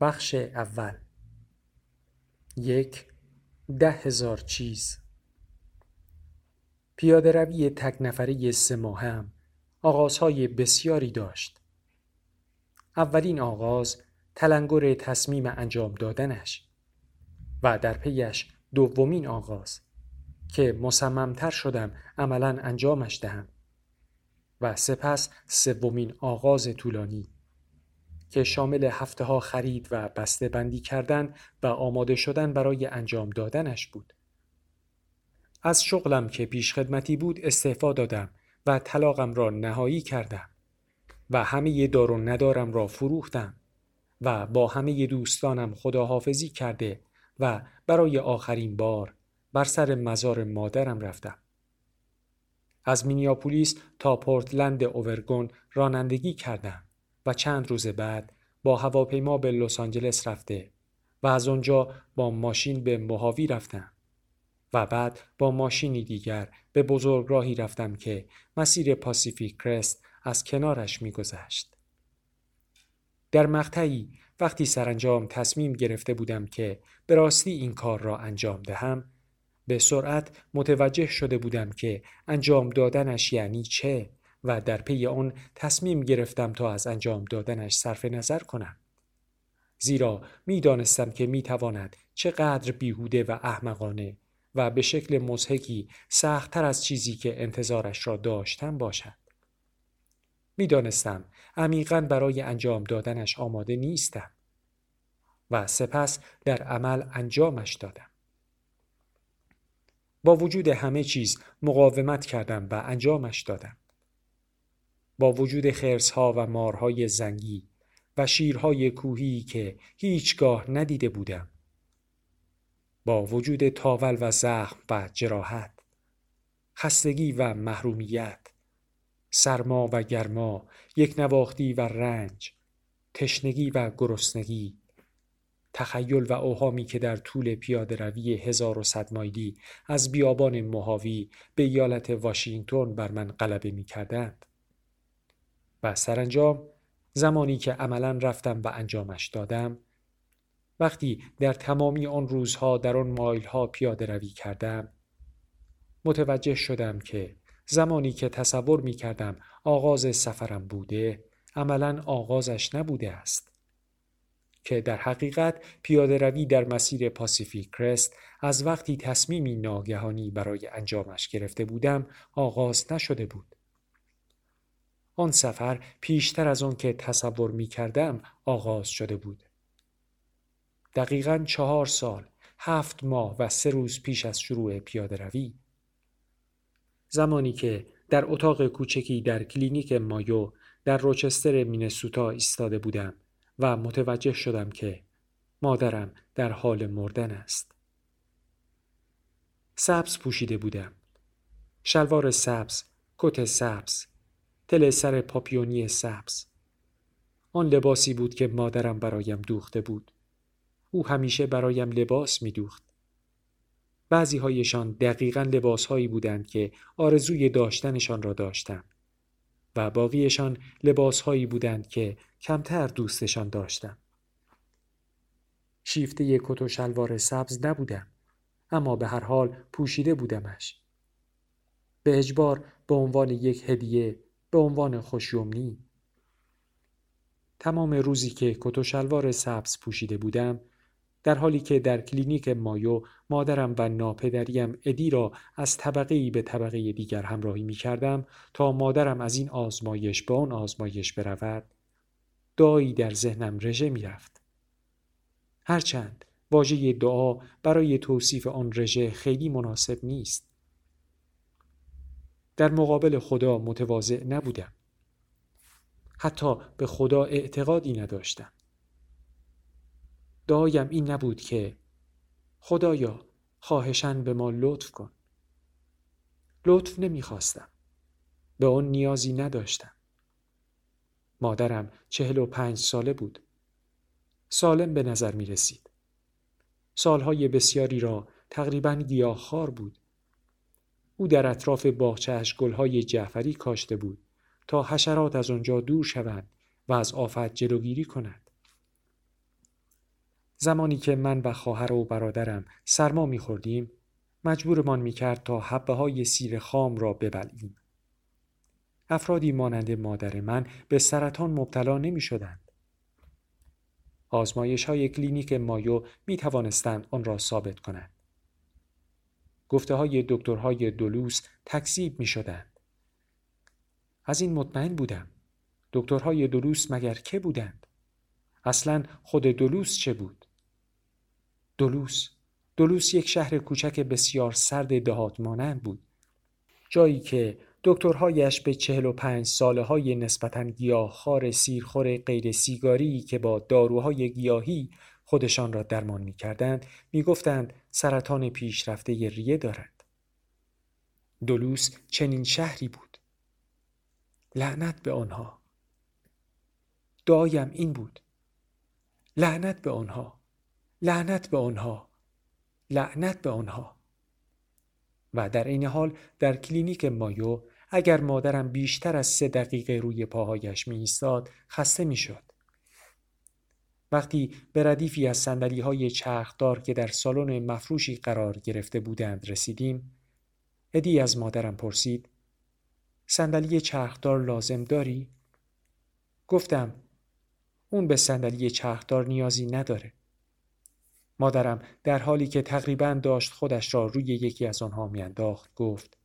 بخش اول. یک ده هزار چیز. پیاده روی تک نفره سه هم آغازهای بسیاری داشت. اولین آغاز تلنگر تصمیم انجام دادنش و در پیش دومین آغاز که مصممتر شدم عملا انجامش دهم و سپس سومین آغاز طولانی. که شامل هفته ها خرید و بسته بندی کردن و آماده شدن برای انجام دادنش بود. از شغلم که پیش خدمتی بود استعفا دادم و طلاقم را نهایی کردم و همه دار و ندارم را فروختم و با همه دوستانم خداحافظی کرده و برای آخرین بار بر سر مزار مادرم رفتم. از مینیاپولیس تا پورتلند اوورگون رانندگی کردم و چند روز بعد با هواپیما به لس آنجلس رفته و از آنجا با ماشین به مهاوی رفتم و بعد با ماشینی دیگر به راهی رفتم که مسیر پاسیفیک کرست از کنارش میگذشت. در مقطعی وقتی سرانجام تصمیم گرفته بودم که به راستی این کار را انجام دهم به سرعت متوجه شده بودم که انجام دادنش یعنی چه و در پی آن تصمیم گرفتم تا از انجام دادنش صرف نظر کنم. زیرا می دانستم که می تواند چقدر بیهوده و احمقانه و به شکل مزهکی سختتر از چیزی که انتظارش را داشتم باشد. می دانستم عمیقا برای انجام دادنش آماده نیستم و سپس در عمل انجامش دادم. با وجود همه چیز مقاومت کردم و انجامش دادم. با وجود خرسها و مارهای زنگی و شیرهای کوهی که هیچگاه ندیده بودم. با وجود تاول و زخم و جراحت، خستگی و محرومیت، سرما و گرما، یک نواختی و رنج، تشنگی و گرسنگی، تخیل و اوهامی که در طول پیاده روی 1100 مایلی از بیابان مهاوی به ایالت واشنگتن بر من غلبه می کردند. و سرانجام زمانی که عملا رفتم و انجامش دادم وقتی در تمامی آن روزها در آن مایل ها پیاده روی کردم متوجه شدم که زمانی که تصور می کردم آغاز سفرم بوده عملا آغازش نبوده است که در حقیقت پیاده روی در مسیر پاسیفیک کرست از وقتی تصمیمی ناگهانی برای انجامش گرفته بودم آغاز نشده بود. آن سفر پیشتر از آن که تصور می کردم آغاز شده بود. دقیقا چهار سال، هفت ماه و سه روز پیش از شروع پیاده روی. زمانی که در اتاق کوچکی در کلینیک مایو در روچستر مینسوتا ایستاده بودم و متوجه شدم که مادرم در حال مردن است. سبز پوشیده بودم. شلوار سبز، کت سبز، تل سر پاپیونی سبز. آن لباسی بود که مادرم برایم دوخته بود. او همیشه برایم لباس می دوخت. بعضی هایشان دقیقا لباس هایی بودند که آرزوی داشتنشان را داشتم و باقیشان لباس هایی بودند که کمتر دوستشان داشتم. شیفته کت و شلوار سبز نبودم اما به هر حال پوشیده بودمش. به اجبار به عنوان یک هدیه به عنوان خوشیومنی تمام روزی که کت و شلوار سبز پوشیده بودم در حالی که در کلینیک مایو مادرم و ناپدریم ادی را از طبقه ای به طبقه دیگر همراهی می کردم تا مادرم از این آزمایش به آن آزمایش برود دعایی در ذهنم رژه می رفت. هرچند واژه دعا برای توصیف آن رژه خیلی مناسب نیست. در مقابل خدا متواضع نبودم. حتی به خدا اعتقادی نداشتم. دعایم این نبود که خدایا خواهشن به ما لطف کن. لطف نمی‌خواستم. به آن نیازی نداشتم. مادرم چهل و پنج ساله بود. سالم به نظر می رسید. سالهای بسیاری را تقریبا گیاهخوار بود. او در اطراف باغچهش گلهای جعفری کاشته بود تا حشرات از آنجا دور شوند و از آفت جلوگیری کند. زمانی که من و خواهر و برادرم سرما میخوردیم مجبورمان می‌کرد تا حبه های سیر خام را ببلعیم. افرادی مانند مادر من به سرطان مبتلا نمی شدند. آزمایش های کلینیک مایو می توانستند آن را ثابت کنند. گفته های دکترهای دلوس تکذیب می شدند. از این مطمئن بودم. دکترهای دلوس مگر که بودند؟ اصلا خود دلوس چه بود؟ دلوس دلوس یک شهر کوچک بسیار سرد دهات مانند بود. جایی که دکترهایش به چهل و پنج ساله های نسبتا گیاهخوار سیرخور غیر سیگاری که با داروهای گیاهی خودشان را درمان می کردند می گفتند سرطان پیشرفته ریه دارد. دلوس چنین شهری بود. لعنت به آنها. دعایم این بود. لعنت به آنها. لعنت به آنها. لعنت به آنها. و در این حال در کلینیک مایو اگر مادرم بیشتر از سه دقیقه روی پاهایش می ایستاد خسته می شد. وقتی به ردیفی از سندلی های چرخدار که در سالن مفروشی قرار گرفته بودند رسیدیم ادی از مادرم پرسید صندلی چرخدار لازم داری؟ گفتم اون به صندلی چرخدار نیازی نداره. مادرم در حالی که تقریبا داشت خودش را روی یکی از آنها میانداخت گفت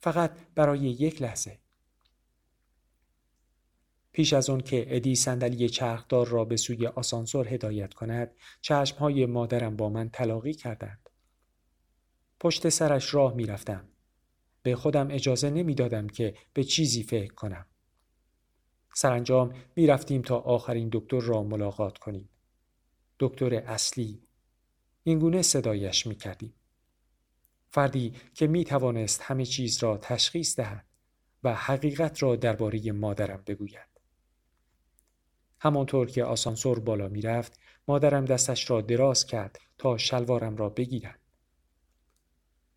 فقط برای یک لحظه پیش از آن که ادی صندلی چرخدار را به سوی آسانسور هدایت کند چشمهای مادرم با من تلاقی کردند. پشت سرش راه می‌رفتم. به خودم اجازه نمی‌دادم که به چیزی فکر کنم. سرانجام می‌رفتیم تا آخرین دکتر را ملاقات کنیم. دکتر اصلی. اینگونه صدایش می‌کردیم. فردی که می توانست همه چیز را تشخیص دهد و حقیقت را درباره مادرم بگوید. همانطور که آسانسور بالا می رفت، مادرم دستش را دراز کرد تا شلوارم را بگیرد.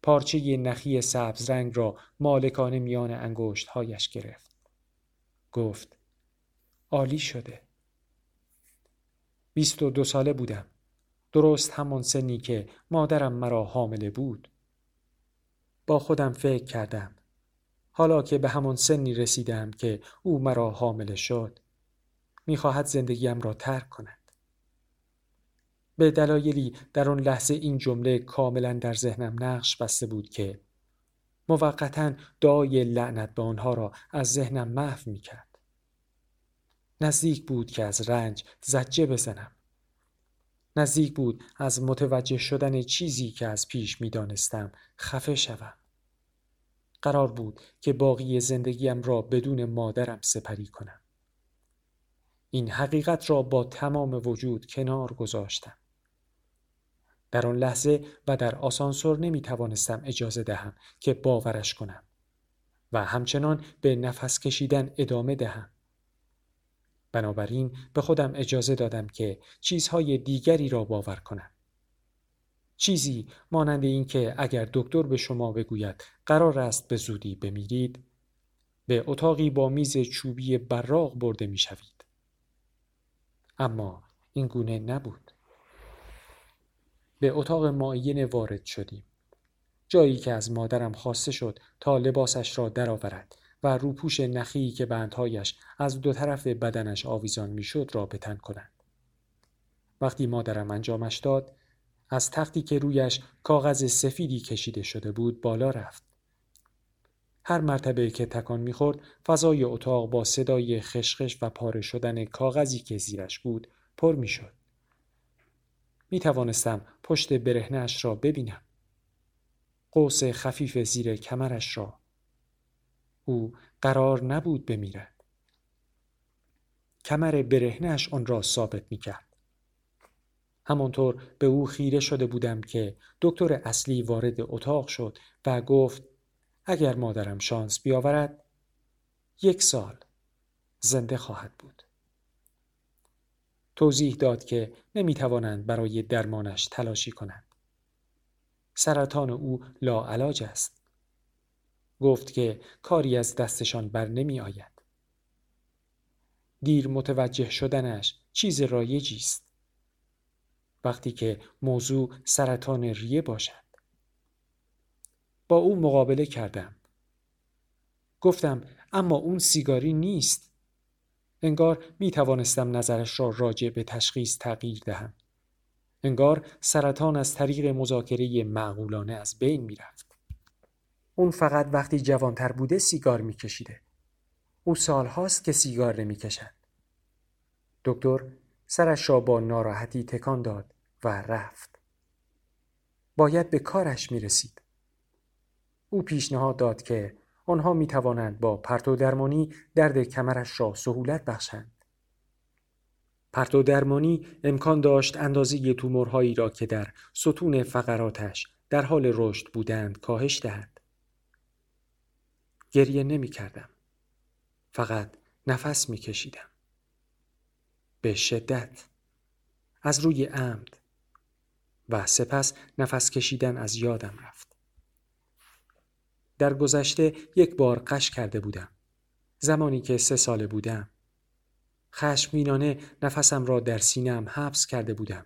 پارچه نخی سبز رنگ را مالکانه میان انگشت هایش گرفت. گفت عالی شده. بیست و دو ساله بودم. درست همان سنی که مادرم مرا حامله بود. با خودم فکر کردم. حالا که به همان سنی رسیدم که او مرا حامله شد می‌خواهد زندگیم را ترک کند. به دلایلی در آن لحظه این جمله کاملا در ذهنم نقش بسته بود که موقتا دعای لعنت به آنها را از ذهنم محو می‌کرد. نزدیک بود که از رنج زجه بزنم. نزدیک بود از متوجه شدن چیزی که از پیش می‌دانستم خفه شوم. قرار بود که باقی زندگیم را بدون مادرم سپری کنم. این حقیقت را با تمام وجود کنار گذاشتم. در آن لحظه و در آسانسور نمی توانستم اجازه دهم که باورش کنم و همچنان به نفس کشیدن ادامه دهم. بنابراین به خودم اجازه دادم که چیزهای دیگری را باور کنم. چیزی مانند اینکه اگر دکتر به شما بگوید قرار است به زودی بمیرید به اتاقی با میز چوبی براق برده می شوید. اما این گونه نبود. به اتاق معین وارد شدیم. جایی که از مادرم خواسته شد تا لباسش را درآورد و روپوش نخی که بندهایش از دو طرف بدنش آویزان می‌شد را بتن کند. وقتی مادرم انجامش داد از تختی که رویش کاغذ سفیدی کشیده شده بود بالا رفت. هر مرتبه که تکان می‌خورد فضای اتاق با صدای خشخش و پاره شدن کاغذی که زیرش بود پر می‌شد. می توانستم پشت برهنش را ببینم. قوس خفیف زیر کمرش را. او قرار نبود بمیرد. کمر برهنش آن را ثابت می کرد. همانطور به او خیره شده بودم که دکتر اصلی وارد اتاق شد و گفت اگر مادرم شانس بیاورد یک سال زنده خواهد بود. توضیح داد که نمی‌توانند برای درمانش تلاشی کنند. سرطان او لاعلاج است. گفت که کاری از دستشان بر نمی آید. دیر متوجه شدنش چیز رایجی است. وقتی که موضوع سرطان ریه باشد با او مقابله کردم گفتم اما اون سیگاری نیست انگار می توانستم نظرش را راجع به تشخیص تغییر دهم انگار سرطان از طریق مذاکره معقولانه از بین می رفت. اون فقط وقتی جوانتر بوده سیگار می کشیده. او سالهاست که سیگار نمی کشد. دکتر سرش را با ناراحتی تکان داد و رفت. باید به کارش می رسید. او پیشنهاد داد که آنها می توانند با پرتو درمانی درد کمرش را سهولت بخشند. پرتو درمانی امکان داشت اندازه تومورهایی را که در ستون فقراتش در حال رشد بودند کاهش دهد. گریه نمی کردم. فقط نفس می کشیدم. به شدت. از روی عمد. و سپس نفس کشیدن از یادم رفت. در گذشته یک بار قش کرده بودم. زمانی که سه ساله بودم. خشمینانه نفسم را در سینم حبس کرده بودم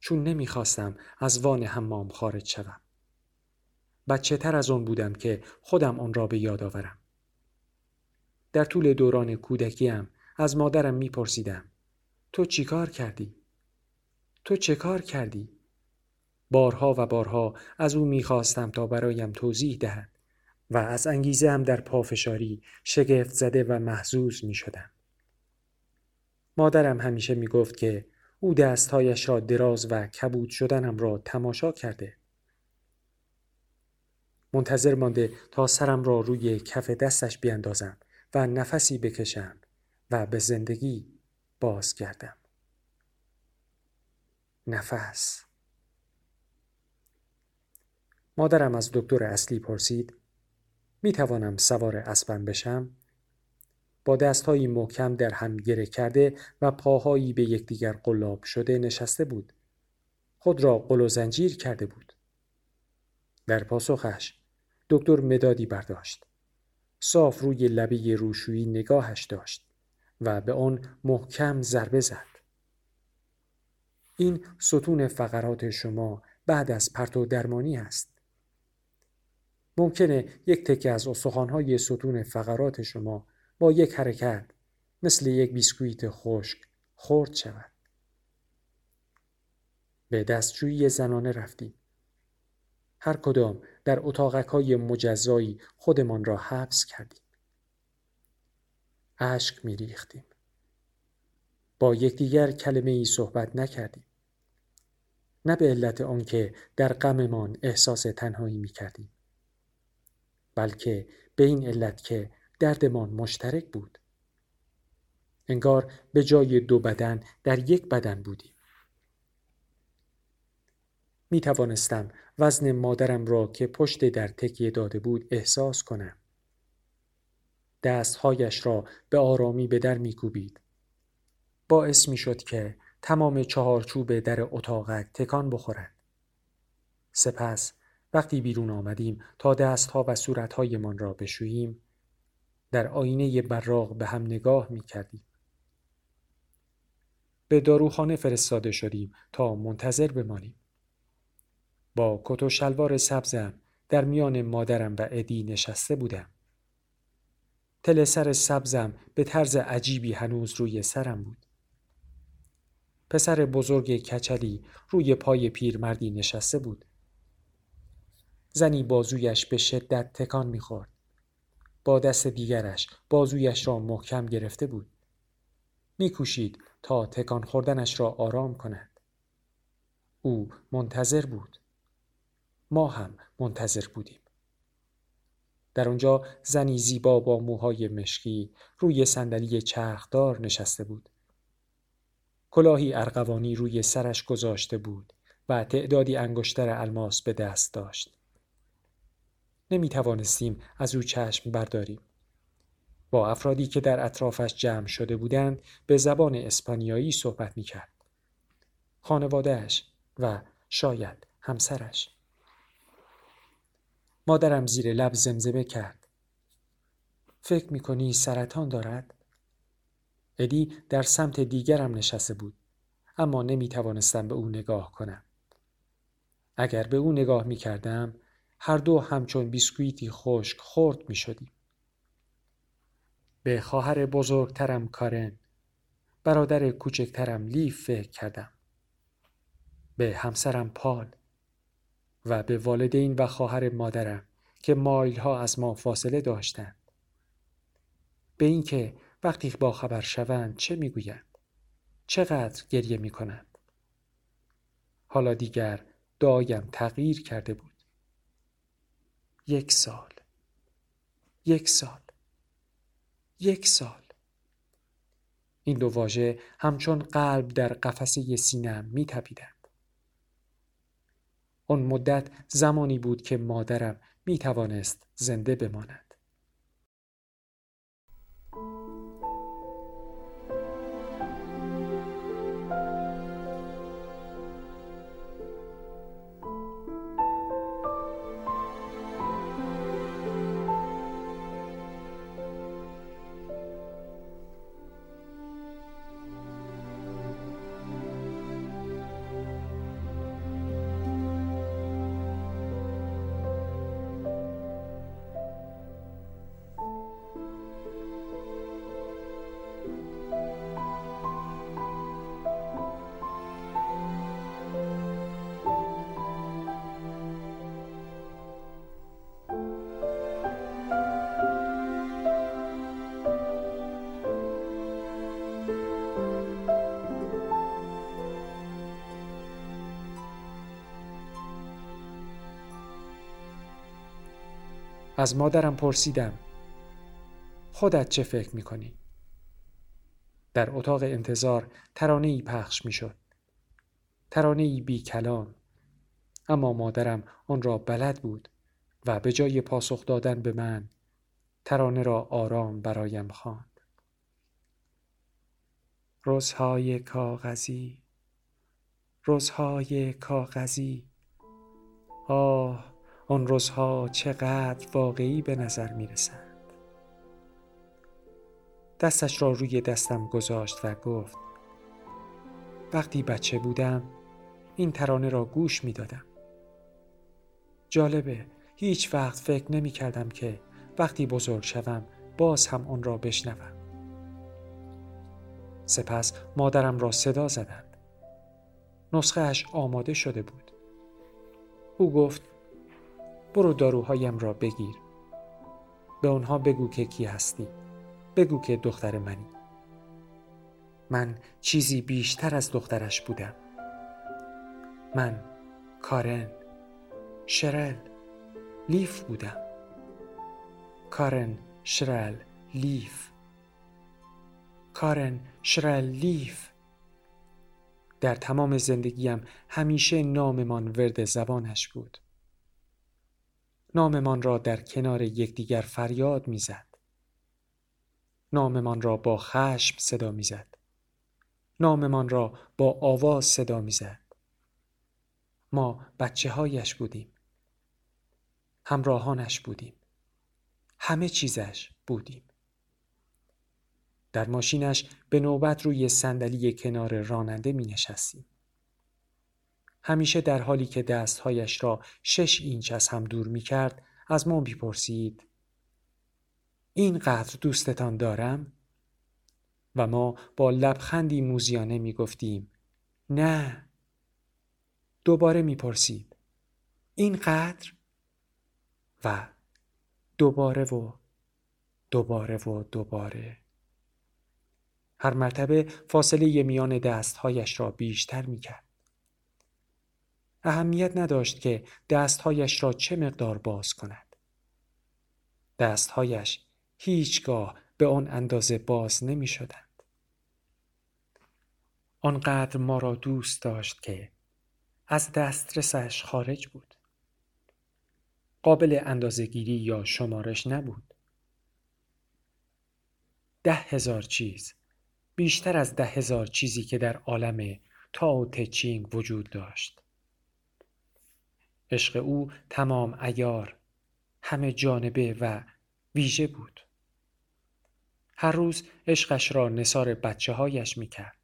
چون نمی‌خواستم از وان حمام خارج شوم. بچه تر از آن بودم که خودم آن را به یاد آورم. در طول دوران کودکیم از مادرم میپرسیدم تو چیکار کردی؟ تو چه کار کردی؟ بارها و بارها از او می‌خواستم تا برایم توضیح دهد و از انگیزه هم در پافشاری شگفت زده و محزوز می شدم. مادرم همیشه می گفت که او دستهایش را دراز و کبود شدنم را تماشا کرده. منتظر مانده تا سرم را روی کف دستش بیاندازم و نفسی بکشم و به زندگی باز کردم. نفس مادرم از دکتر اصلی پرسید می توانم سوار اسبم بشم؟ با دستهایی محکم در هم گره کرده و پاهایی به یکدیگر قلاب شده نشسته بود. خود را قل و زنجیر کرده بود. در پاسخش دکتر مدادی برداشت. صاف روی لبه روشویی نگاهش داشت و به آن محکم ضربه زد. این ستون فقرات شما بعد از پرتو درمانی است. ممکنه یک تکه از استخوان‌های ستون فقرات شما با یک حرکت مثل یک بیسکویت خشک خورد شود. به دستشویی زنانه رفتیم. هر کدام در اتاقک های مجزایی خودمان را حبس کردیم. اشک می ریختیم. با یکدیگر کلمه ای صحبت نکردیم. نه به علت آنکه در غممان احساس تنهایی می کردیم. بلکه به این علت که دردمان مشترک بود. انگار به جای دو بدن در یک بدن بودیم. می توانستم وزن مادرم را که پشت در تکیه داده بود احساس کنم. دستهایش را به آرامی به در می کوبید. باعث می شد که تمام چهارچوب در اتاقک تکان بخورد. سپس وقتی بیرون آمدیم تا دستها و صورتهایمان را بشوییم در آینه براغ به هم نگاه می کردیم. به داروخانه فرستاده شدیم تا منتظر بمانیم. با کت و شلوار سبزم در میان مادرم و ادی نشسته بودم. تل سر سبزم به طرز عجیبی هنوز روی سرم بود. پسر بزرگ کچلی روی پای پیرمردی نشسته بود. زنی بازویش به شدت تکان می‌خورد. با دست دیگرش بازویش را محکم گرفته بود. میکوشید تا تکان خوردنش را آرام کند. او منتظر بود. ما هم منتظر بودیم. در آنجا زنی زیبا با موهای مشکی روی صندلی چرخدار نشسته بود. کلاهی ارغوانی روی سرش گذاشته بود و تعدادی انگشتر الماس به دست داشت. نمی توانستیم از او چشم برداریم. با افرادی که در اطرافش جمع شده بودند به زبان اسپانیایی صحبت می کرد. خانوادهش و شاید همسرش. مادرم زیر لب زمزمه کرد. فکر می کنی سرطان دارد؟ ادی در سمت دیگرم نشسته بود. اما نمی توانستم به او نگاه کنم. اگر به او نگاه می کردم هر دو همچون بیسکویتی خشک خورد می شدیم. به خواهر بزرگترم کارن برادر کوچکترم لیف فکر کردم. به همسرم پال و به والدین و خواهر مادرم که مایل ها از ما فاصله داشتند. به اینکه وقتی با خبر شوند چه می‌گویند چقدر گریه می کنند حالا دیگر دایم تغییر کرده بود یک سال یک سال یک سال این دو واژه همچون قلب در قفسه سینم می تپیدند. آن مدت زمانی بود که مادرم می توانست زنده بماند. از مادرم پرسیدم خودت چه فکر می‌کنی؟ در اتاق انتظار ترانه ای پخش می‌شد. ترانه ای بی کلام. اما مادرم آن را بلد بود و به جای پاسخ دادن به من ترانه را آرام برایم خواند. روزهای کاغذی روزهای کاغذی آه آن روزها چقدر واقعی به نظر می رسند. دستش را روی دستم گذاشت و گفت وقتی بچه بودم این ترانه را گوش می دادم. جالبه هیچ وقت فکر نمی کردم که وقتی بزرگ شوم باز هم آن را بشنوم. سپس مادرم را صدا زدند. نسخه آماده شده بود. او گفت برو داروهایم را بگیر. به آنها بگو که کی هستی. بگو که دختر منی. من چیزی بیشتر از دخترش بودم. من کارن. شرل. لیف بودم. کارن شرل لیف. کارن شرل لیف. در تمام زندگیم همیشه ناممان ورد زبانش بود. ناممان را در کنار یکدیگر فریاد می‌زد. ناممان را با خشم صدا می‌زد. ناممان را با آواز صدا می‌زد. ما بچه هایش بودیم. همراهانش بودیم. همه چیزش بودیم. در ماشینش به نوبت روی صندلی کنار راننده می نشستیم. همیشه در حالی که دستهایش را شش اینچ از هم دور می کرد از ما بیپرسید اینقدر دوستتان دارم؟ و ما با لبخندی موزیانه می گفتیم نه دوباره می پرسید اینقدر؟ و دوباره و دوباره و دوباره هر مرتبه فاصله میان دستهایش را بیشتر می کرد. اهمیت نداشت که دستهایش را چه مقدار باز کند. دستهایش هیچگاه به آن اندازه باز نمی شدند. آنقدر ما را دوست داشت که از دسترسش خارج بود. قابل اندازهگیری یا شمارش نبود. ده هزار چیز بیشتر از ده هزار چیزی که در عالم تاو تچینگ وجود داشت. عشق او تمام ایار همه جانبه و ویژه بود هر روز عشقش را نصار بچه هایش می کرد.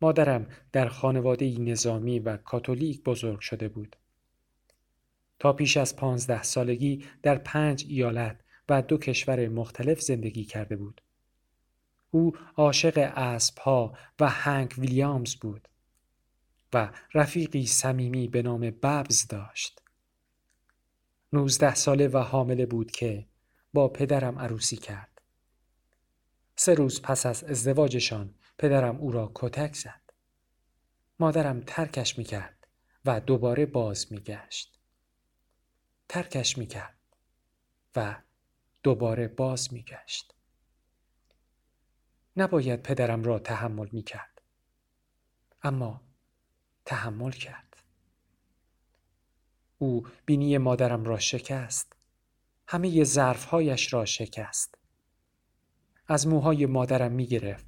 مادرم در خانواده نظامی و کاتولیک بزرگ شده بود. تا پیش از پانزده سالگی در پنج ایالت و دو کشور مختلف زندگی کرده بود. او عاشق اسبها و هنگ ویلیامز بود و رفیقی صمیمی به نام ببز داشت. نوزده ساله و حامله بود که با پدرم عروسی کرد. سه روز پس از ازدواجشان پدرم او را کتک زد. مادرم ترکش می‌کرد و دوباره باز میگشت. ترکش می‌کرد و دوباره باز میگشت. نباید پدرم را تحمل می‌کرد. اما تحمل کرد. او بینی مادرم را شکست. همه ظرفهایش را شکست. از موهای مادرم می گرفت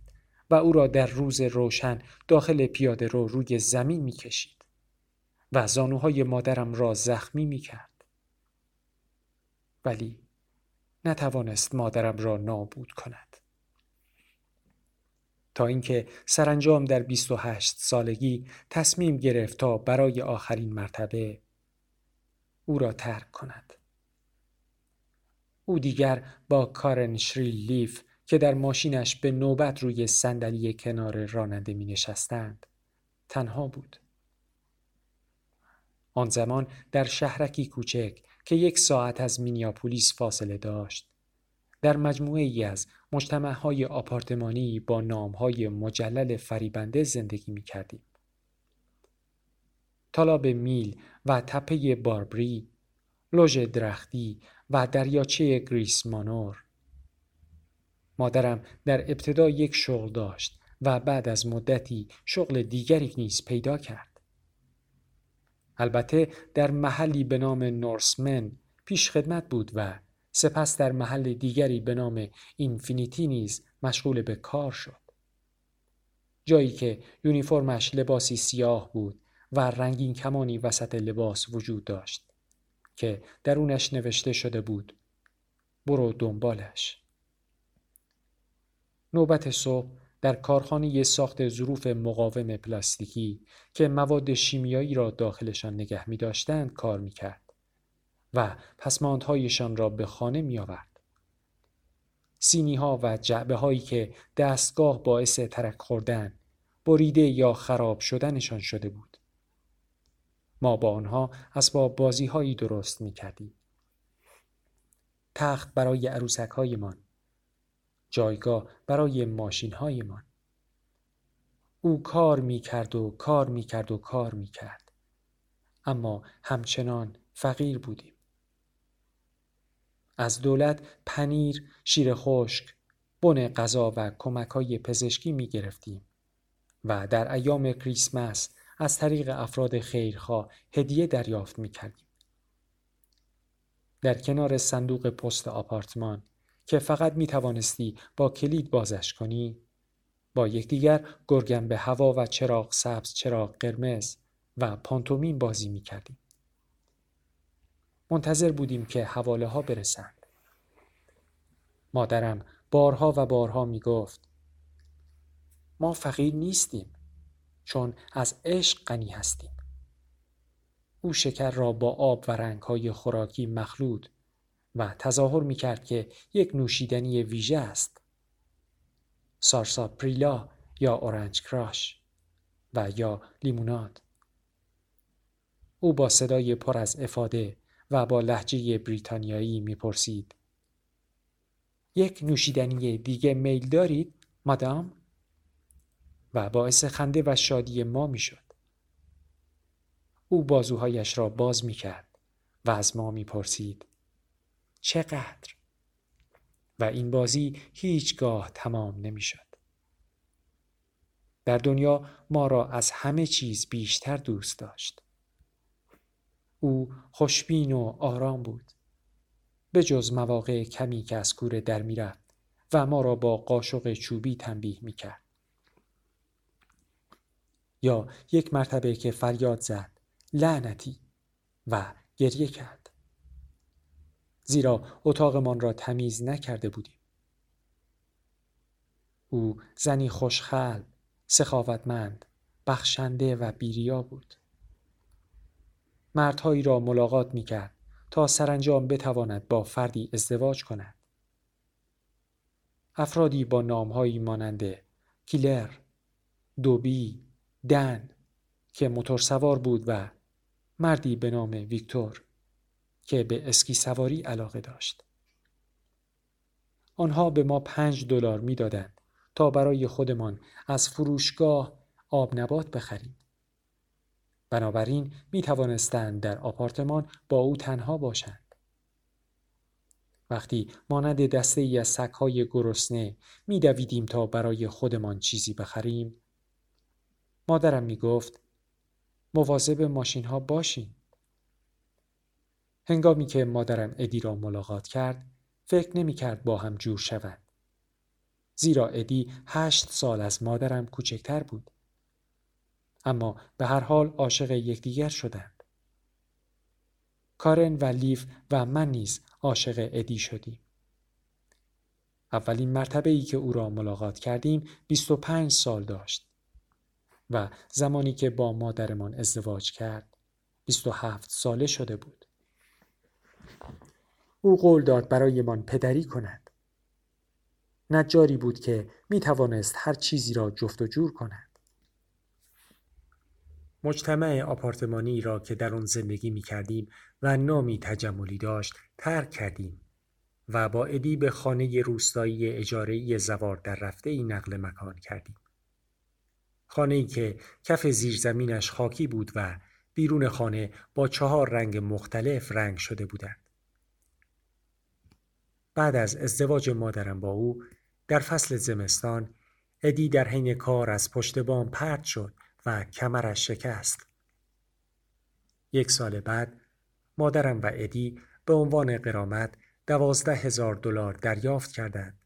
و او را در روز روشن داخل پیاده رو روی زمین می کشید و زانوهای مادرم را زخمی می کرد. ولی نتوانست مادرم را نابود کند. تا اینکه سرانجام در 28 سالگی تصمیم گرفت تا برای آخرین مرتبه او را ترک کند. او دیگر با کارن شریل لیف که در ماشینش به نوبت روی صندلی کنار راننده می نشستند تنها بود. آن زمان در شهرکی کوچک که یک ساعت از مینیاپولیس فاصله داشت در مجموعه ای از مجتمع های آپارتمانی با نام های مجلل فریبنده زندگی می کردیم. تالاب میل و تپه باربری، لوژ درختی و دریاچه گریس مانور. مادرم در ابتدا یک شغل داشت و بعد از مدتی شغل دیگری نیز پیدا کرد. البته در محلی به نام نورسمن پیش خدمت بود و سپس در محل دیگری به نام اینفینیتی نیز مشغول به کار شد. جایی که یونیفرمش لباسی سیاه بود و رنگین کمانی وسط لباس وجود داشت که درونش نوشته شده بود برو دنبالش نوبت صبح در کارخانه ساخت ظروف مقاوم پلاستیکی که مواد شیمیایی را داخلشان نگه می داشتند کار می کرد و پسماندهایشان را به خانه می آورد. سینی ها و جعبه هایی که دستگاه باعث ترک خوردن، بریده یا خراب شدنشان شده بود. ما با آنها اسباب بازی هایی درست می کردیم. تخت برای عروسک هایمان. جایگاه برای ماشین هایمان. او کار می کرد و کار می کرد و کار می کرد. اما همچنان فقیر بودیم. از دولت پنیر، شیر خشک، بن غذا و کمک های پزشکی می گرفتیم و در ایام کریسمس از طریق افراد خیرخواه هدیه دریافت می کردیم. در کنار صندوق پست آپارتمان که فقط می توانستی با کلید بازش کنی با یکدیگر گرگم به هوا و چراغ سبز چراغ قرمز و پانتومین بازی می کردیم. منتظر بودیم که حواله ها برسند. مادرم بارها و بارها می گفت ما فقیر نیستیم. چون از عشق غنی هستیم. او شکر را با آب و رنگهای خوراکی مخلوط و تظاهر می کرد که یک نوشیدنی ویژه است. سارسا پریلا یا اورنج کراش و یا لیموناد. او با صدای پر از افاده و با لحجه بریتانیایی می‌پرسید یک نوشیدنی دیگه میل دارید مادام؟ و باعث خنده و شادی ما می‌شد. او بازوهایش را باز می کرد و از ما می پرسید چقدر؟ و این بازی هیچگاه تمام نمی شد. در دنیا ما را از همه چیز بیشتر دوست داشت. او خوشبین و آرام بود. به جز مواقع کمی که از کوره در می رفت و ما را با قاشق چوبی تنبیه می کرد. یا یک مرتبه که فریاد زد لعنتی و گریه کرد زیرا اتاقمان را تمیز نکرده بودیم او زنی خوشخل سخاوتمند بخشنده و بیریا بود مردهایی را ملاقات می کرد تا سرانجام بتواند با فردی ازدواج کند افرادی با نامهایی مانند کیلر، دوبی، دن که موتورسوار بود و مردی به نام ویکتور که به اسکی سواری علاقه داشت. آنها به ما پنج دلار می‌دادند تا برای خودمان از فروشگاه آب نبات بخریم. بنابراین می توانستند در آپارتمان با او تنها باشند. وقتی مانند دسته ای از سکهای گرسنه می دویدیم تا برای خودمان چیزی بخریم مادرم می گفت مواظب ماشین ها باشین. هنگامی که مادرم ادی را ملاقات کرد فکر نمی کرد با هم جور شوند. زیرا ادی هشت سال از مادرم کوچکتر بود. اما به هر حال عاشق یکدیگر شدند. کارن و لیف و من نیز عاشق ادی شدیم. اولین مرتبه ای که او را ملاقات کردیم 25 سال داشت و زمانی که با مادرمان ازدواج کرد 27 ساله شده بود. او قول داد برایمان پدری کند. نجاری بود که می توانست هر چیزی را جفت و جور کند. مجتمع آپارتمانی را که در آن زندگی می کردیم و نامی تجملی داشت ترک کردیم و با ادی به خانه روستایی اجاره زوار در رفته ای نقل مکان کردیم. خانه ای که کف زیرزمینش خاکی بود و بیرون خانه با چهار رنگ مختلف رنگ شده بودند. بعد از ازدواج مادرم با او در فصل زمستان ادی در حین کار از پشت بام پرت شد و کمرش شکست. یک سال بعد مادرم و ادی به عنوان قرامت دوازده هزار دلار دریافت کردند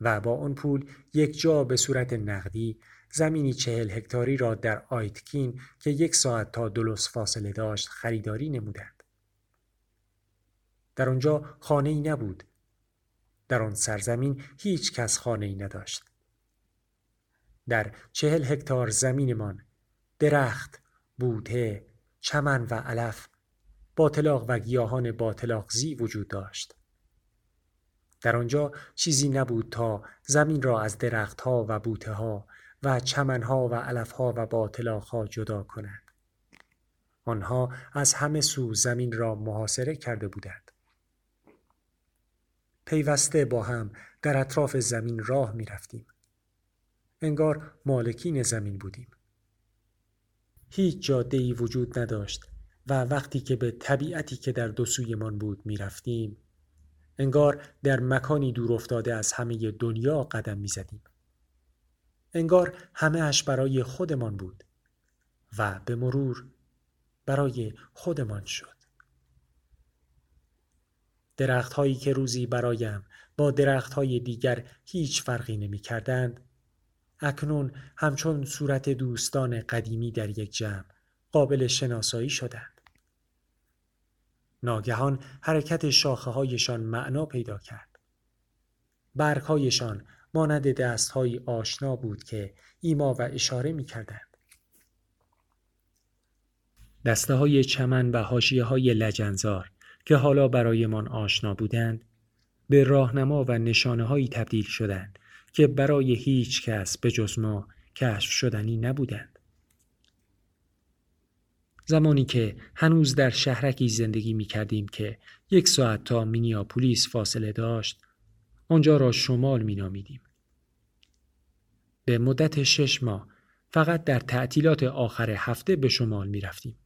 و با آن پول یک جا به صورت نقدی زمینی چهل هکتاری را در آیتکین که یک ساعت تا دلوس فاصله داشت خریداری نمودند. در آنجا خانه ای نبود. در آن سرزمین هیچ کس خانه ای نداشت. در چهل هکتار زمینمان درخت، بوته، چمن و علف باطلاق و گیاهان باطلاقزی وجود داشت. در آنجا چیزی نبود تا زمین را از درختها و بوته ها و چمنها و علفها و باطلاقها جدا کند. آنها از همه سو زمین را محاصره کرده بودند. پیوسته با هم در اطراف زمین راه می رفتیم. انگار مالکین زمین بودیم. هیچ جاده ای وجود نداشت و وقتی که به طبیعتی که در دو سویمان بود می رفتیم انگار در مکانی دور افتاده از همه دنیا قدم می زدیم. انگار همه اش برای خودمان بود و به مرور برای خودمان شد. درخت هایی که روزی برایم با درخت های دیگر هیچ فرقی نمی کردند اکنون همچون صورت دوستان قدیمی در یک جمع قابل شناسایی شدند. ناگهان حرکت شاخه هایشان معنا پیدا کرد. برگ هایشان مانند دست های آشنا بود که ایما و اشاره می کردند. دسته های چمن و حاشیه های لجنزار که حالا برایمان آشنا بودند به راهنما و نشانه هایی تبدیل شدند که برای هیچ کس به جز ما کشف شدنی نبودند. زمانی که هنوز در شهرکی زندگی می کردیم که یک ساعت تا مینیاپولیس فاصله داشت آنجا را شمال می نامیدیم. به مدت شش ماه فقط در تعطیلات آخر هفته به شمال می رفتیم.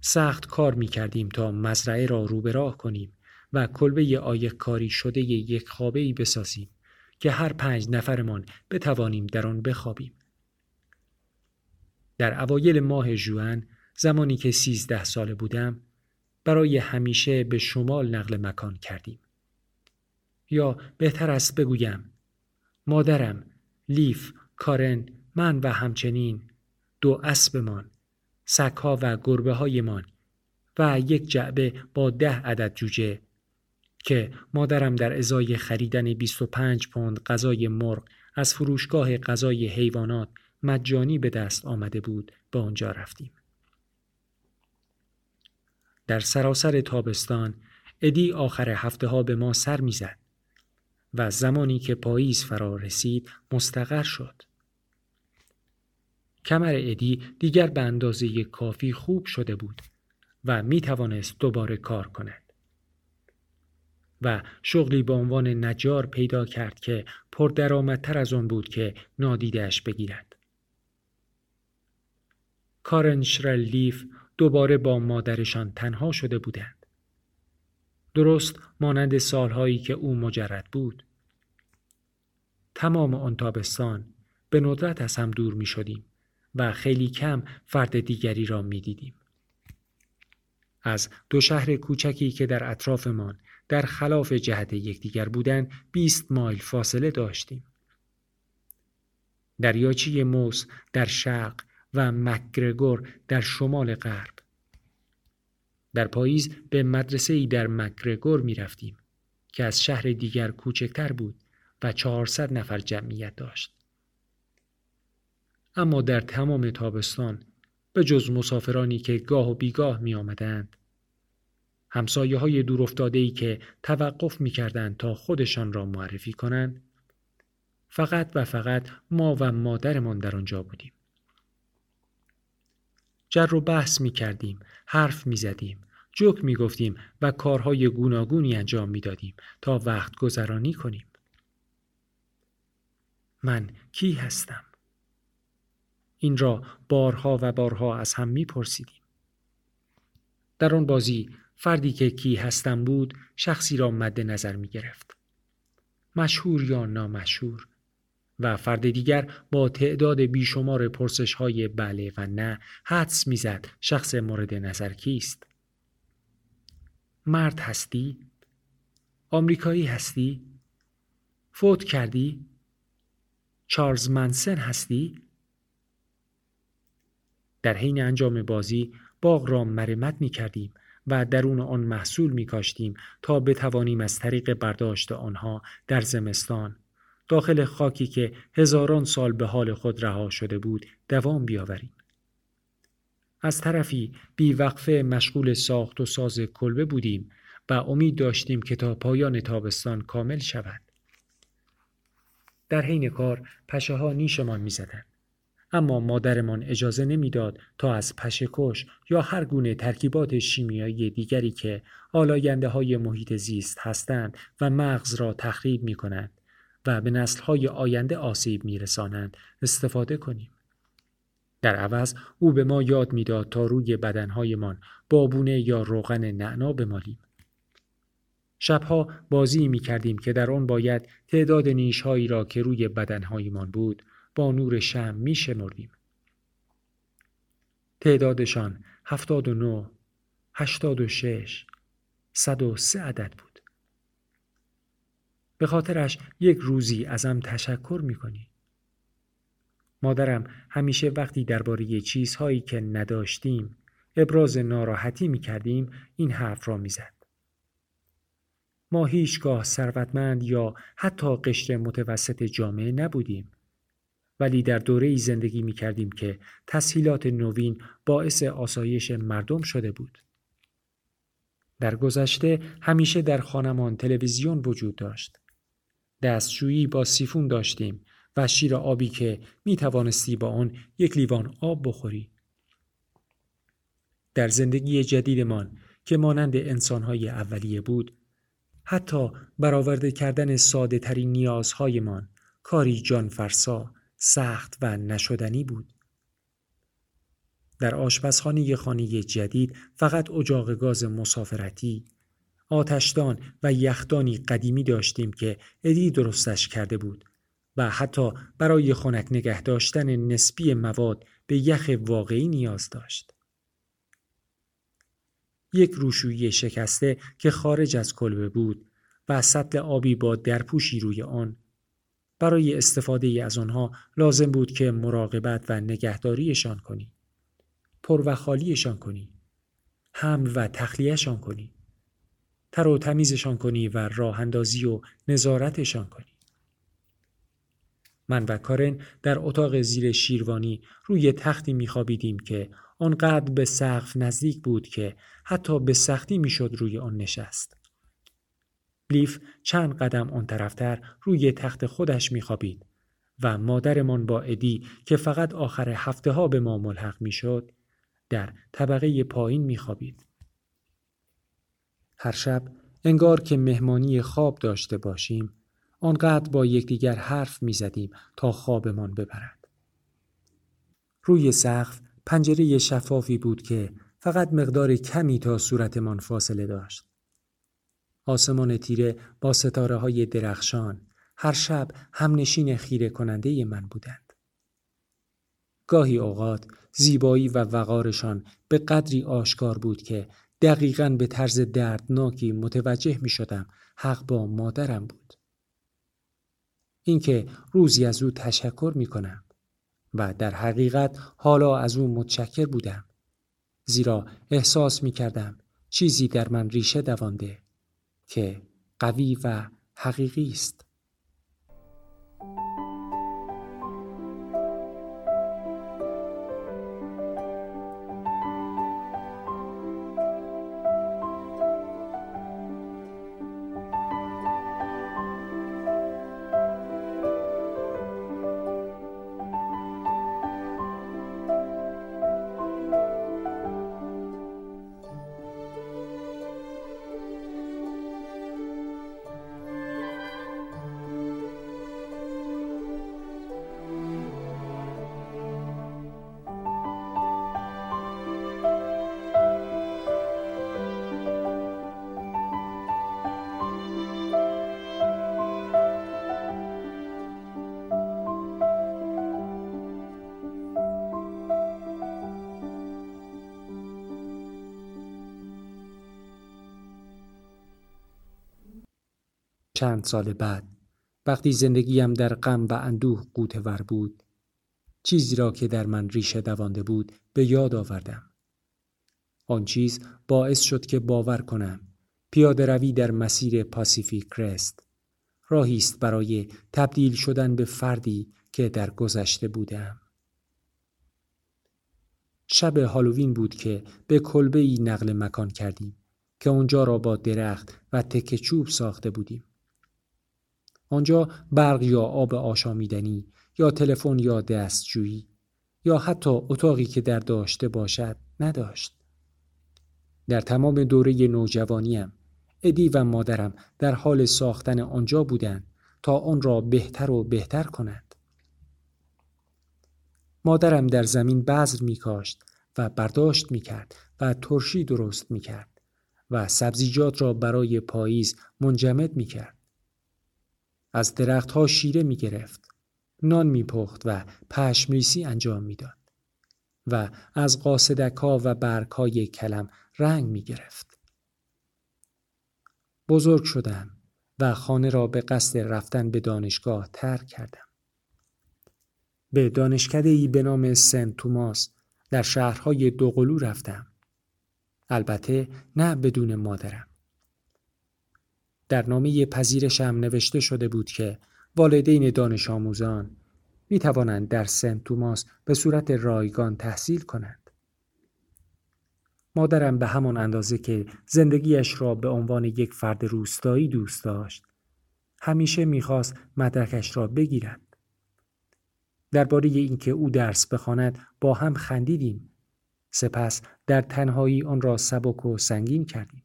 سخت کار می کردیم تا مزرعه را رو به راه کنیم و کلبه آیک کاری شده یک خوابه ای بسازیم که هر پنج نفرمان بتوانیم در آن بخوابیم. در اوایل ماه جوان زمانی که سیزده ساله بودم برای همیشه به شمال نقل مکان کردیم. یا بهتر است بگویم مادرم، لیف، کارن، من و همچنین دو اسبمان، سکها و گربه هایمان و یک جعبه با ده عدد جوجه که مادرم در ازای خریدن 25 پوند غذای مرغ از فروشگاه غذای حیوانات مجانی به دست آمده بود به آنجا رفتیم. در سراسر تابستان ادی آخر هفته ها به ما سر می‌زد و زمانی که پاییز فرا رسید مستقر شد. کمر ادی دیگر به اندازه کافی خوب شده بود و می توانست دوباره کار کند. و شغلی به عنوان نجار پیدا کرد که پردرآمدتر از آن بود که نادیدش بگیرد. کارن لیف دوباره با مادرشان تنها شده بودند. درست مانند سالهایی که او مجرد بود. تمام آن تابستان به ندرت از هم دور می شدیم و خیلی کم فرد دیگری را می دیدیم. از دو شهر کوچکی که در اطرافمان در خلاف جهت یکدیگر بودند 20 مایل فاصله داشتیم. دریاچه موس در شرق و مکگرگور در شمال غرب. در پاییز به مدرسه ای در مکگرگور می رفتیم که از شهر دیگر کوچکتر بود و 400 نفر جمعیت داشت. اما در تمام تابستان به جز مسافرانی که گاه و بیگاه می آمدند همسایه های دور که توقف می تا خودشان را معرفی کنند فقط و فقط ما و مادرمان در آنجا بودیم. جر و بحث می کردیم، حرف می زدیم، جوک می گفتیم و کارهای گوناگونی انجام می دادیم تا وقت گذرانی کنیم. من کی هستم؟ این را بارها و بارها از هم می پرسیدیم. در آن بازی فردی که کی هستم بود شخصی را مد نظر می گرفت. مشهور یا نامشهور؟ و فرد دیگر با تعداد بیشمار پرسش های بله و نه حدس می‌زد شخص مورد نظر کیست؟ مرد هستی؟ آمریکایی هستی؟ فوت کردی؟ چارلز منسن هستی؟ در حین انجام بازی باغ را مرمت می کردیم. و درون آن محصول می کاشتیم تا بتوانیم از طریق برداشت آنها در زمستان داخل خاکی که هزاران سال به حال خود رها شده بود دوام بیاوریم. از طرفی بیوقفه مشغول ساخت و ساز کلبه بودیم و امید داشتیم که تا پایان تابستان کامل شود. در حین کار پشه ها نیشمان می زدن. اما مادرمان اجازه نمی‌داد تا از پشکش یا هر گونه ترکیبات شیمیایی دیگری که آلاینده های محیط زیست هستند و مغز را تخریب می کنند و به نسلهای آینده آسیب میرسانند استفاده کنیم. در عوض او به ما یاد می‌داد تا روی بدنهایمان بابونه یا روغن نعنا بمالیم. شبها بازی می کردیم که در آن باید تعداد نیشهایی را که روی بدنهایمان بود با نور شم می شمردیم. تعدادشان هفتاد و نو، هشتاد و شش، صد و سه عدد بود. به خاطرش یک روزی ازم تشکر می‌کنی. مادرم همیشه وقتی درباره چیزهایی که نداشتیم ابراز ناراحتی می‌کردیم این حرف را می‌زد. ما هیچگاه ثروتمند یا حتی قشر متوسط جامعه نبودیم ولی در دوره ای زندگی می کردیم که تسهیلات نوین باعث آسایش مردم شده بود. در گذشته همیشه در خانمان تلویزیون وجود داشت. دستشویی با سیفون داشتیم و شیر آبی که می توانستی با آن یک لیوان آب بخوری. در زندگی جدیدمان که مانند انسانهای اولیه بود حتی برآورده کردن ساده ترین نیازهایمان کاری جان فرسا، سخت و نشدنی بود. در آشپزخانه خانه جدید فقط اجاق گاز مسافرتی آتشدان و یخدانی قدیمی داشتیم که ادی درستش کرده بود و حتی برای خنک نگه داشتن نسبی مواد به یخ واقعی نیاز داشت. یک روشویی شکسته که خارج از کلبه بود و سطل آبی با درپوشی روی آن برای استفاده از آنها لازم بود که مراقبت و نگهداریشان کنی. پر و خالیشان کنی. حمل و تخلیهشان کنی. تر و تمیزشان کنی و راه اندازی و نظارتشان کنی. من و کارن در اتاق زیر شیروانی روی تختی میخوابیدیم که آنقدر به سقف نزدیک بود که حتی به سختی می‌شد روی آن نشست. بلیف چند قدم آن طرفتر روی تخت خودش میخوابید و مادرمان با ادی که فقط آخر هفته ها به ما ملحق می‌شد در طبقه پایین میخوابید. هر شب انگار که مهمانی خواب داشته باشیم آنقدر با یکدیگر حرف می‌زدیم تا خوابمان ببرد. روی سقف پنجره شفافی بود که فقط مقدار کمی تا صورتمان فاصله داشت. آسمان تیره با ستاره های درخشان هر شب همنشین خیره کننده من بودند. گاهی اوقات زیبایی و وقارشان به قدری آشکار بود که دقیقا به طرز دردناکی متوجه می شدم حق با مادرم بود. اینکه روزی از او تشکر می کنم و در حقیقت حالا از او متشکر بودم. زیرا احساس می کردم چیزی در من ریشه دوانده که قوی و حقیقی است. چند سال بعد. وقتی زندگیم در غم و اندوه ور بود چیزی را که در من ریشه دوانده بود به یاد آوردم. آن چیز باعث شد که باور کنم پیاده روی در مسیر پاسیفیک کرست راهی است برای تبدیل شدن به فردی که در گذشته بودم. شب هالووین بود که به کلبه ای نقل مکان کردیم که اونجا را با درخت و تکه چوب ساخته بودیم. آنجا برق یا آب آشامیدنی یا تلفن یا دستجویی یا حتی اتاقی که در داشته باشد نداشت. در تمام دوره نوجوانیم ادی و مادرم در حال ساختن آنجا بودند تا آن را بهتر و بهتر کنند. مادرم در زمین بذر می کاشت و برداشت می کرد و ترشی درست می کرد و سبزیجات را برای پاییز منجمد می کرد. از درختها شیره می گرفت. نان می پخت و پشمریسی انجام می‌داد و از قاصدک ها و برگ های کلم رنگ می گرفت. بزرگ شدم و خانه را به قصد رفتن به دانشگاه ترک کردم. به دانشکده ای به نام سنت توماس در شهرهای دوقلو رفتم. البته نه بدون مادرم. در نامه پذیرشم نوشته شده بود که والدین دانش آموزان می توانند در سنت توماس به صورت رایگان تحصیل کنند. مادرم به همان اندازه که زندگیش را به عنوان یک فرد روستایی دوست داشت همیشه می‌خواست مدرکش را بگیرد. درباره اینکه او درس بخواند با هم خندیدیم. سپس در تنهایی آن را سبک و سنگین کردیم.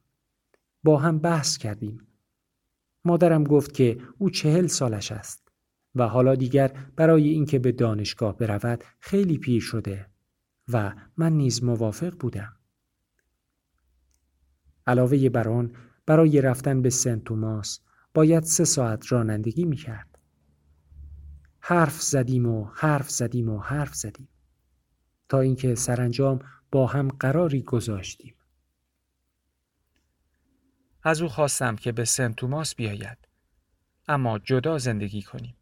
با هم بحث کردیم مادرم گفت که او چهل سالش است و حالا دیگر برای اینکه به دانشگاه برود خیلی پیر شده و من نیز موافق بودم. علاوه بر آن برای رفتن به سنت توماس باید سه ساعت رانندگی می کرد. حرف زدیم و حرف زدیم و حرف زدیم تا اینکه سرانجام با هم قراری گذاشتیم. از او خواستم که به سنت توماس بیاید. اما جدا زندگی کنیم.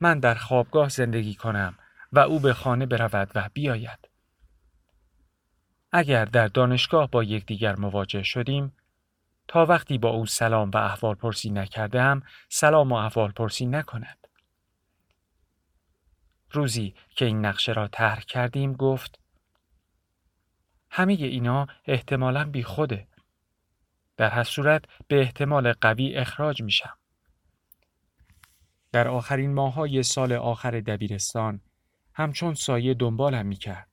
من در خوابگاه زندگی کنم و او به خانه برود و بیاید. اگر در دانشگاه با یکدیگر مواجه شدیم تا وقتی با او سلام و احوال پرسی نکردم سلام و احوال پرسی نکند. روزی که این نقشه را طرح کردیم گفت همه اینا احتمالا بی خوده. در هر صورت به احتمال قوی اخراج میشم. در آخرین ماهای سال آخر دبیرستان همچون سایه دنبالم می کرد.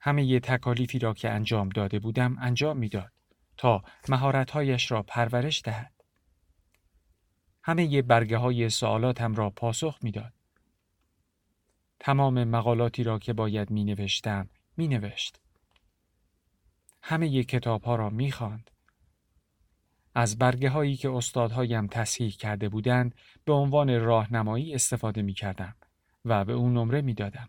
همه ی تکالیفی را که انجام داده بودم انجام می‌داد تا مهارتهایش را پرورش دهد. همه ی برگه های سوالاتم را پاسخ می‌داد. تمام مقالاتی را که باید می نوشتم می نوشت. همه کتاب ها را می خواند. از برگه هایی که استادهایم تصحیح کرده بودند به عنوان راهنمایی استفاده می کردم و به اون نمره می دادم.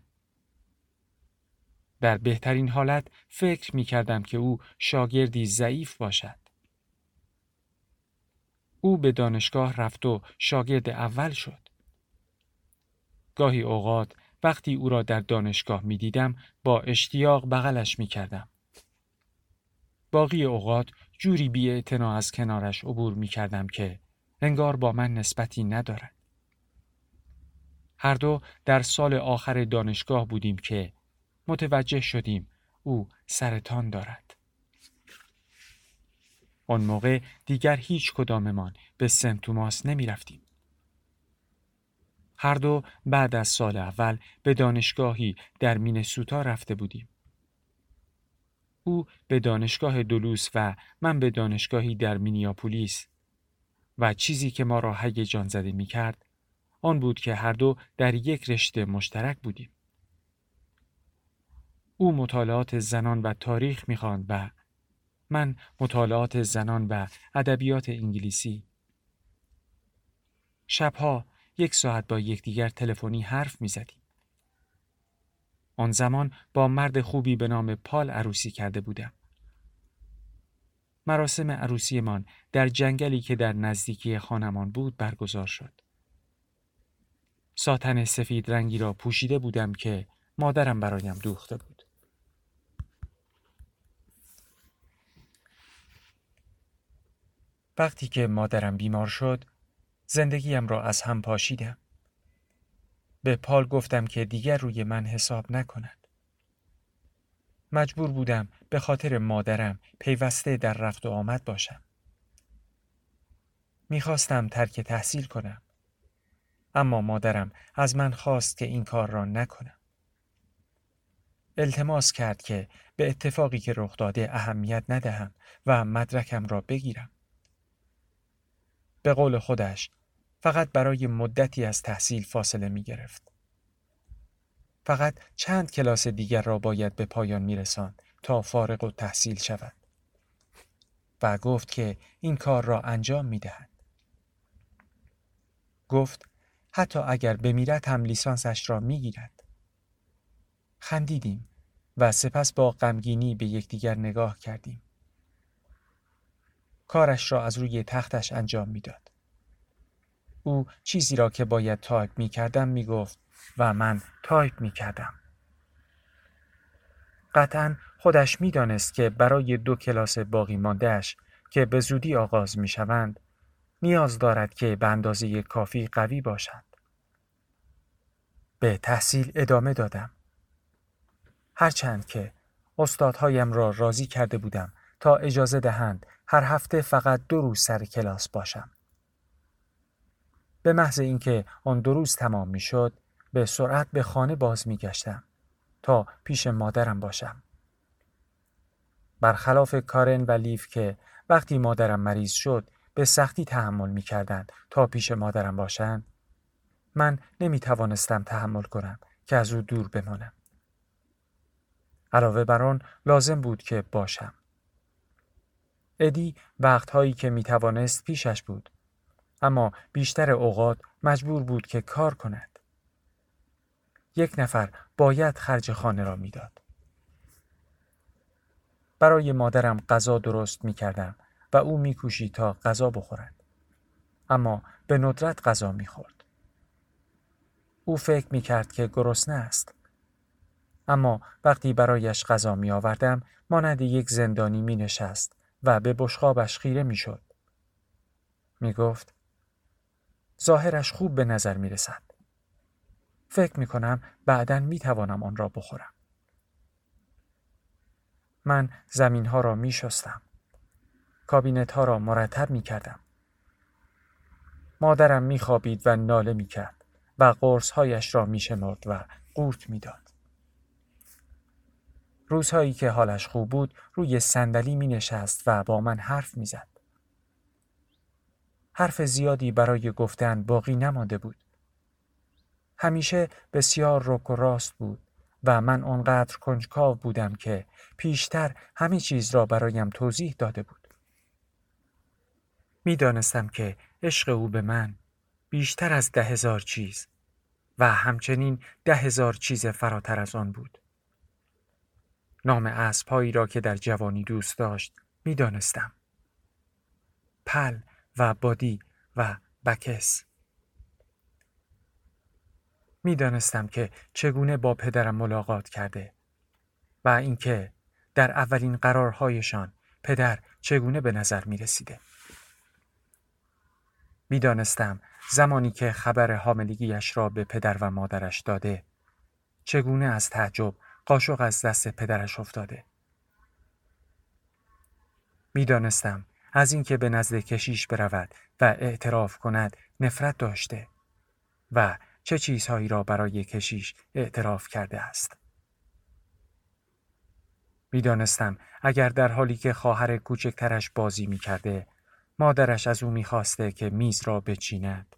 در بهترین حالت فکر می کردم که او شاگردی ضعیف باشد. او به دانشگاه رفت و شاگرد اول شد. گاهی اوقات وقتی او را در دانشگاه می دیدم با اشتیاق بغلش می کردم. باقی اوقات جوری بی از کنارش عبور می کردم که انگار با من نسبتی ندارد. هر دو در سال آخر دانشگاه بودیم که متوجه شدیم او سرطان دارد. آن موقع دیگر هیچ کداممان به سنت توماس نمی رفتیم. هر دو بعد از سال اول به دانشگاهی در مینسوتا رفته بودیم. او به دانشگاه دولوس و من به دانشگاهی در مینیاپولیس و چیزی که ما را هیجان زده می کرد آن بود که هر دو در یک رشته مشترک بودیم. او مطالعات زنان و تاریخ می‌خواند و من مطالعات زنان و ادبیات انگلیسی. شبها یک ساعت با یکدیگر تلفنی حرف می‌زدیم. آن زمان با مرد خوبی به نام پال عروسی کرده بودم. مراسم عروسیمان در جنگلی که در نزدیکی خانمان بود برگزار شد. ساتن سفید رنگی را پوشیده بودم که مادرم برایم دوخته بود. وقتی که مادرم بیمار شد، زندگیم را از هم پاشیدم. به پال گفتم که دیگر روی من حساب نکند. مجبور بودم به خاطر مادرم پیوسته در رفت و آمد باشم. می‌خواستم ترک تحصیل کنم. اما مادرم از من خواست که این کار را نکنم. التماس کرد که به اتفاقی که رخ داده اهمیت ندهم و مدرکم را بگیرم. به قول خودش فقط برای مدتی از تحصیل فاصله می گرفت. فقط چند کلاس دیگر را باید به پایان می رسان تا فارغ و تحصیل شود. و گفت که این کار را انجام می دهد. گفت حتی اگر بمیرد هم لیسانسش را می گیرد. خندیدیم و سپس با غمگینی به یکدیگر نگاه کردیم. کارش را از روی تختش انجام می‌داد. او چیزی را که باید تایپ می کردم می گفت و من تایپ می کردم. قطعا خودش می دانست که برای دو کلاس باقی ماندهش که به زودی آغاز می شوند نیاز دارد که به اندازه کافی قوی باشد. به تحصیل ادامه دادم. هرچند که استادهایم را راضی کرده بودم تا اجازه دهند هر هفته فقط دو روز سر کلاس باشم. به محض اینکه آن دو روز تمام می شد به سرعت به خانه باز می گشتم تا پیش مادرم باشم. برخلاف کارن و لیف که وقتی مادرم مریض شد به سختی تحمل می کردند تا پیش مادرم باشند من نمی توانستم تحمل کنم که از او دور بمانم. علاوه بر آن لازم بود که باشم. ادی وقتهایی که می توانست پیشش بود اما بیشتر اوقات مجبور بود که کار کند. یک نفر باید خرج خانه را می‌داد. برای مادرم غذا درست می کردم و او می کوشید تا غذا بخورد. اما به ندرت غذا می خورد. او فکر می کرد که گرسنه است. اما وقتی برایش غذا می آوردم مانند یک زندانی می نشست و به بشقابش خیره می شد. می گفت ظاهرش خوب به نظر می رسد. فکر می کنم بعدا می توانم آن را بخورم. من زمین ها را می شستم. کابینت ها را مرتب می کردم. مادرم می خوابید و ناله می کرد و قرص هایش را می شمرد و قورت می داد. روزهایی که حالش خوب بود روی صندلی می نشست و با من حرف می زد. حرف زیادی برای گفتن باقی نمانده بود. همیشه بسیار رک و راست بود و من آنقدر کنجکاو بودم که پیشتر همه چیز را برایم توضیح داده بود. می‌دانستم که عشق او به من بیشتر از ده هزار چیز و همچنین ده هزار چیز فراتر از آن بود. نام اسبهایی را که در جوانی دوست داشت می‌دانستم. پل و بادی و بکس. می‌دانستم که چگونه با پدرم ملاقات کرده و اینکه در اولین قرارهایشان پدر چگونه به نظر می رسیده. می‌دانستم زمانی که خبر حاملگیش را به پدر و مادرش داده چگونه از تعجب قاشق از دست پدرش افتاده. می‌دانستم از اینکه به نزد کشیش برود و اعتراف کند نفرت داشته و چه چیزهایی را برای کشیش اعتراف کرده است. می‌دانستم اگر در حالی که خواهر کوچکترش بازی می کرده مادرش از او می‌خواسته که میز را بچیند.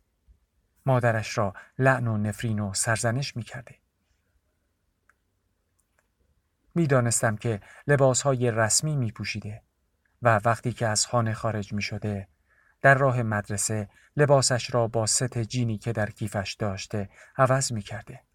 مادرش را لعن و نفرین و سرزنش می‌کرده. می‌دانستم که لباسهای رسمی می پوشیده و وقتی که از خانه خارج می شده در راه مدرسه لباسش را با ست جینی که در کیفش داشته عوض می کرده.